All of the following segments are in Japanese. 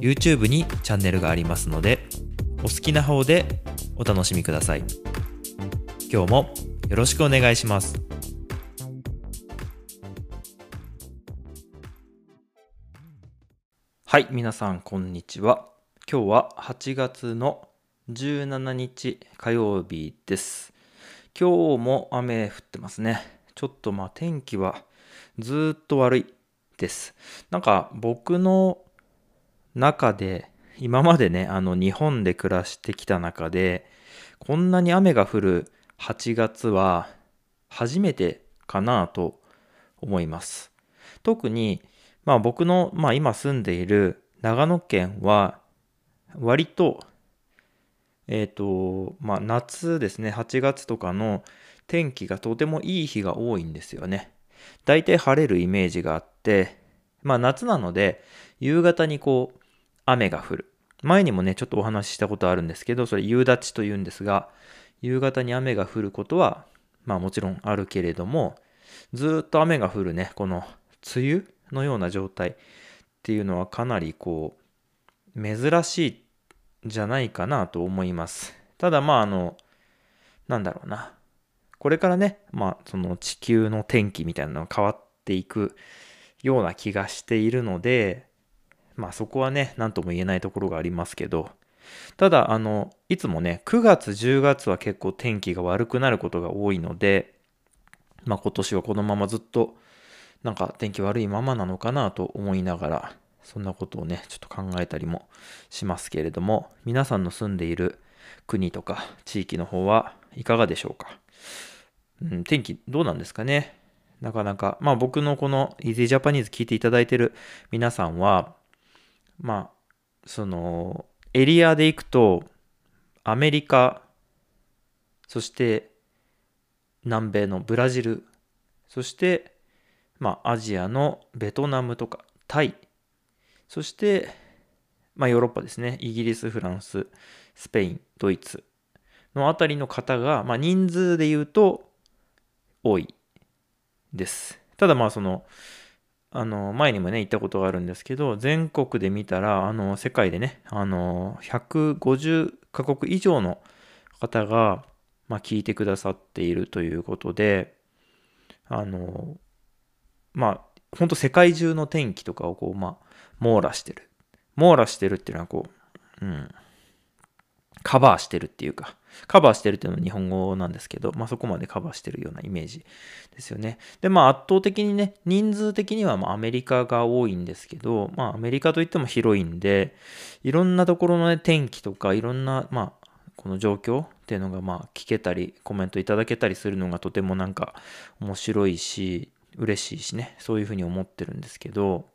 YouTube にチャンネルがありますのでお好きな方でお楽しみください。今日もよろしくお願いします。はい皆さんこんにちは。今日は8月の17日火曜日です。今日も雨降ってますね。ちょっとまあ天気はずっと悪いです。なんか僕の中で今までねあの日本で暮らしてきた中でこんなに雨が降る8月は初めてかなと思います。特にまあ僕の、まあ、今住んでいる長野県は割とえっ、ー、とまあ夏ですね8月とかの天気がとてもいい日が多いんですよね。大体晴れるイメージがあってまあ夏なので夕方にこう雨が降る。前にもね、ちょっとお話ししたことあるんですけど、それ夕立というんですが、夕方に雨が降ることは、まあもちろんあるけれども、ずっと雨が降るね、この梅雨のような状態っていうのはかなりこう、珍しいんじゃないかなと思います。ただまああの、なんだろうな。これからね、まあその地球の天気みたいなのが変わっていくような気がしているので、まあそこはね、何とも言えないところがありますけど、ただ、あの、いつもね、9月、10月は結構天気が悪くなることが多いので、まあ今年はこのままずっと、なんか天気悪いままなのかなと思いながら、そんなことをね、ちょっと考えたりもしますけれども、皆さんの住んでいる国とか地域の方はいかがでしょうか？うん、天気どうなんですかね？なかなか、まあ僕のこの Easy Japanese 聞いていただいている皆さんは、まあ、その、エリアで行くと、アメリカ、そして南米のブラジル、そして、まあ、アジアのベトナムとかタイ、そして、まあ、ヨーロッパですね、イギリス、フランス、スペイン、ドイツのあたりの方が、まあ、人数で言うと多いです。ただまあそのあの、前にもね、行ったことがあるんですけど、全国で見たら、あの、世界でね、あの、150カ国以上の方が、まあ、聞いてくださっているということで、あの、まあ、本当世界中の天気とかをこう、まあ、網羅してる。網羅してるっていうのはこう、うん、カバーしてるっていうか、カバーしてるっていうのは日本語なんですけど、まあそこまでカバーしてるようなイメージですよね。で、まあ圧倒的にね、人数的にはまあアメリカが多いんですけど、まあアメリカといっても広いんで、いろんなところのね、天気とかいろんな、まあこの状況っていうのがまあ聞けたり、コメントいただけたりするのがとてもなんか面白いし、嬉しいしね、そういうふうに思ってるんですけど、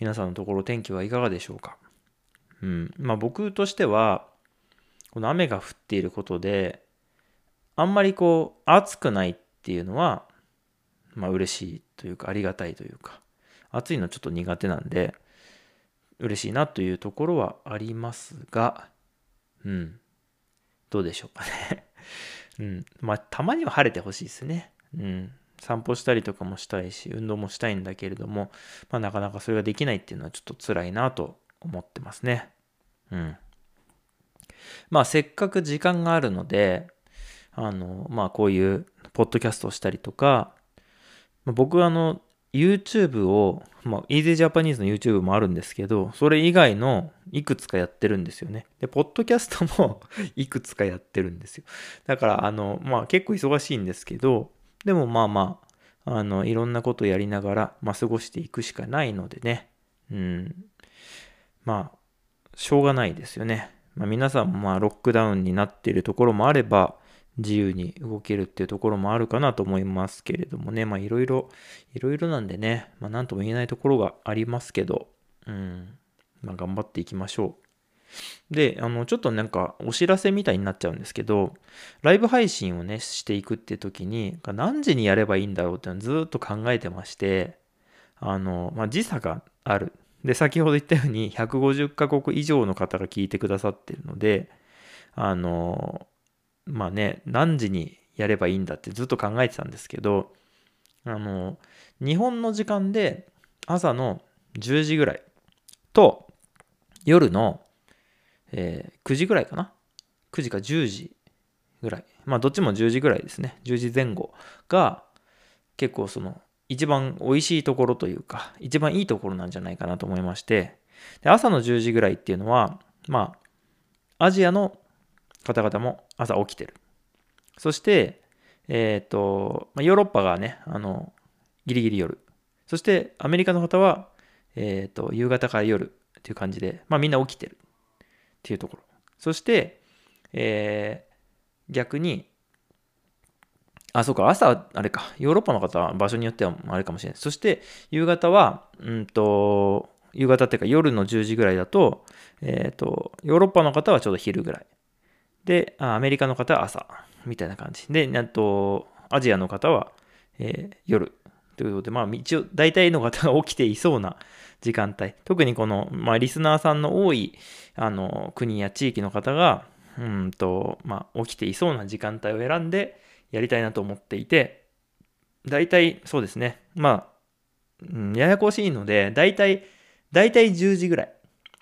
皆さんのところ天気はいかがでしょうか？うん。まあ僕としては、この雨が降っていることで、あんまりこう、暑くないっていうのは、まあ嬉しいというか、ありがたいというか、暑いのちょっと苦手なんで、嬉しいなというところはありますが、うん。どうでしょうかね うん。まあ、たまには晴れてほしいですね。うん。散歩したりとかもしたいし、運動もしたいんだけれども、まあ、なかなかそれができないっていうのはちょっと辛いなと思ってますね。うん。まあせっかく時間があるので、あの、まあこういうポッドキャストをしたりとかま、僕はあの、YouTube を、まあ、Easy Japanese の YouTube もあるんですけど、それ以外のいくつかやってるんですよね。で、ポッドキャストも いくつかやってるんですよ。だから、あの、まあ結構忙しいんですけど、でもまあまあ、あの、いろんなことやりながら、まあ過ごしていくしかないのでね。うん。まあ、しょうがないですよね。まあ、皆さんもまあロックダウンになっているところもあれば、自由に動けるっていうところもあるかなと思いますけれどもね、まあいろいろ、いろいろなんでね、まあなんとも言えないところがありますけど、うん、まあ頑張っていきましょう。で、あの、ちょっとなんかお知らせみたいになっちゃうんですけど、ライブ配信をね、していくって時に、何時にやればいいんだろうっていうのをずっと考えてまして、あの、まあ、時差がある。で、先ほど言ったように150カ国以上の方が聞いてくださってるので、あの、まあね、何時にやればいいんだってずっと考えてたんですけど、あの、日本の時間で朝の10時ぐらいと夜の、えー、9時ぐらいかな ?9 時か10時ぐらい。まあどっちも10時ぐらいですね。10時前後が結構その一番美味しいところというか、一番いいところなんじゃないかなと思いまして、で朝の10時ぐらいっていうのは、まあ、アジアの方々も朝起きてる。そして、えっ、ー、と、ま、ヨーロッパがね、あの、ギリギリ夜。そしてアメリカの方は、えっ、ー、と、夕方から夜っていう感じで、まあみんな起きてるっていうところ。そして、えー、逆に、あ、そうか、朝、あれか、ヨーロッパの方は場所によってはあれかもしれない。そして、夕方は、うんと、夕方っていうか夜の10時ぐらいだと、えっ、ー、と、ヨーロッパの方はちょうど昼ぐらい。で、アメリカの方は朝、みたいな感じ。で、あと、アジアの方は、えー、夜。ということで、まあ、一応、大体の方が 起きていそうな時間帯。特にこの、まあ、リスナーさんの多い、あの、国や地域の方が、うんと、まあ、起きていそうな時間帯を選んでやりたいなと思っていて、大体、そうですね。まあ、うん、ややこしいので、大体、大体10時ぐらい。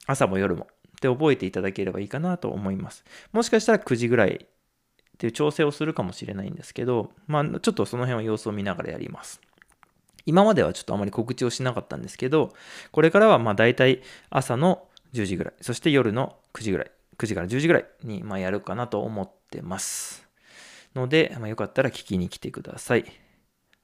朝も夜も。って覚えていただければいいかなと思います。もしかしたら9時ぐらいっていう調整をするかもしれないんですけど、まあ、ちょっとその辺は様子を見ながらやります。今まではちょっとあまり告知をしなかったんですけど、これからはまあ大体朝の10時ぐらい、そして夜の9時ぐらい、9時から10時ぐらいにまやるかなと思ってます。ので、まあ、よかったら聞きに来てください。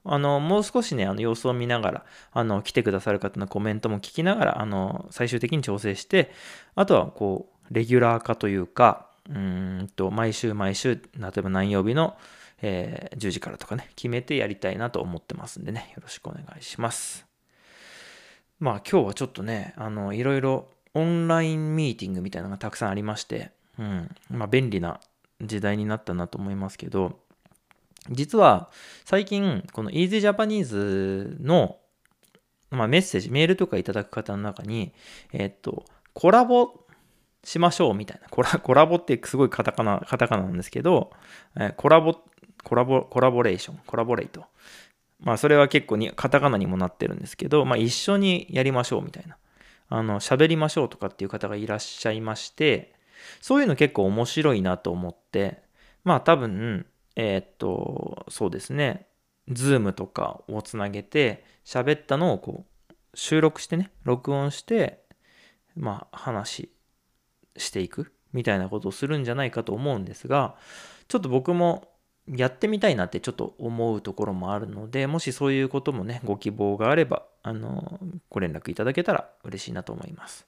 あの、もう少しね、あの、様子を見ながら、あの、来てくださる方のコメントも聞きながら、あの、最終的に調整して、あとは、こう、レギュラー化というか、うんと、毎週毎週、例えば何曜日の、えー、10時からとかね、決めてやりたいなと思ってますんでね、よろしくお願いします。まあ今日はちょっとね、あの、いろいろオンラインミーティングみたいなのがたくさんありまして、うん、まあ便利な時代になったなと思いますけど、実は最近、この Easy Japanese の、まあ、メッセージ、メールとかいただく方の中に、えっと、コラボしましょうみたいな。コラコラボってすごいカタカナ、カタカナなんですけど、コラボコラボ、コラボレーション、コラボレート。まあそれは結構にカタカナにもなってるんですけど、まあ一緒にやりましょうみたいな。あの、喋りましょうとかっていう方がいらっしゃいまして、そういうの結構面白いなと思って、まあ多分、えー、っと、そうですね、ズームとかをつなげて、喋ったのをこう、収録してね、録音して、まあ話していくみたいなことをするんじゃないかと思うんですが、ちょっと僕もやってみたいなってちょっと思うところもあるので、もしそういうこともね、ご希望があれば、あの、ご連絡いただけたら嬉しいなと思います。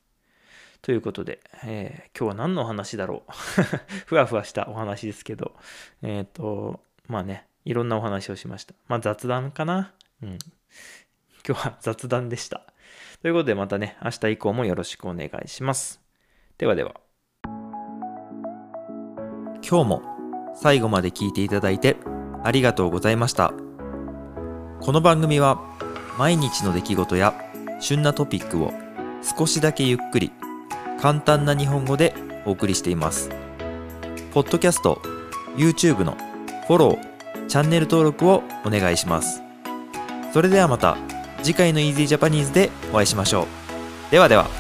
ということで、えー、今日は何の話だろう ふわふわしたお話ですけど、えっ、ー、と、まあね、いろんなお話をしました。まあ雑談かなうん。今日は雑談でした。ということでまたね、明日以降もよろしくお願いします。ではでは。今日も最後まで聞いていただいてありがとうございました。この番組は毎日の出来事や旬なトピックを少しだけゆっくり簡単な日本語でお送りしています。ポッドキャスト、YouTube のフォロー、チャンネル登録をお願いします。それではまた次回の Easy Japanese でお会いしましょう。ではでは。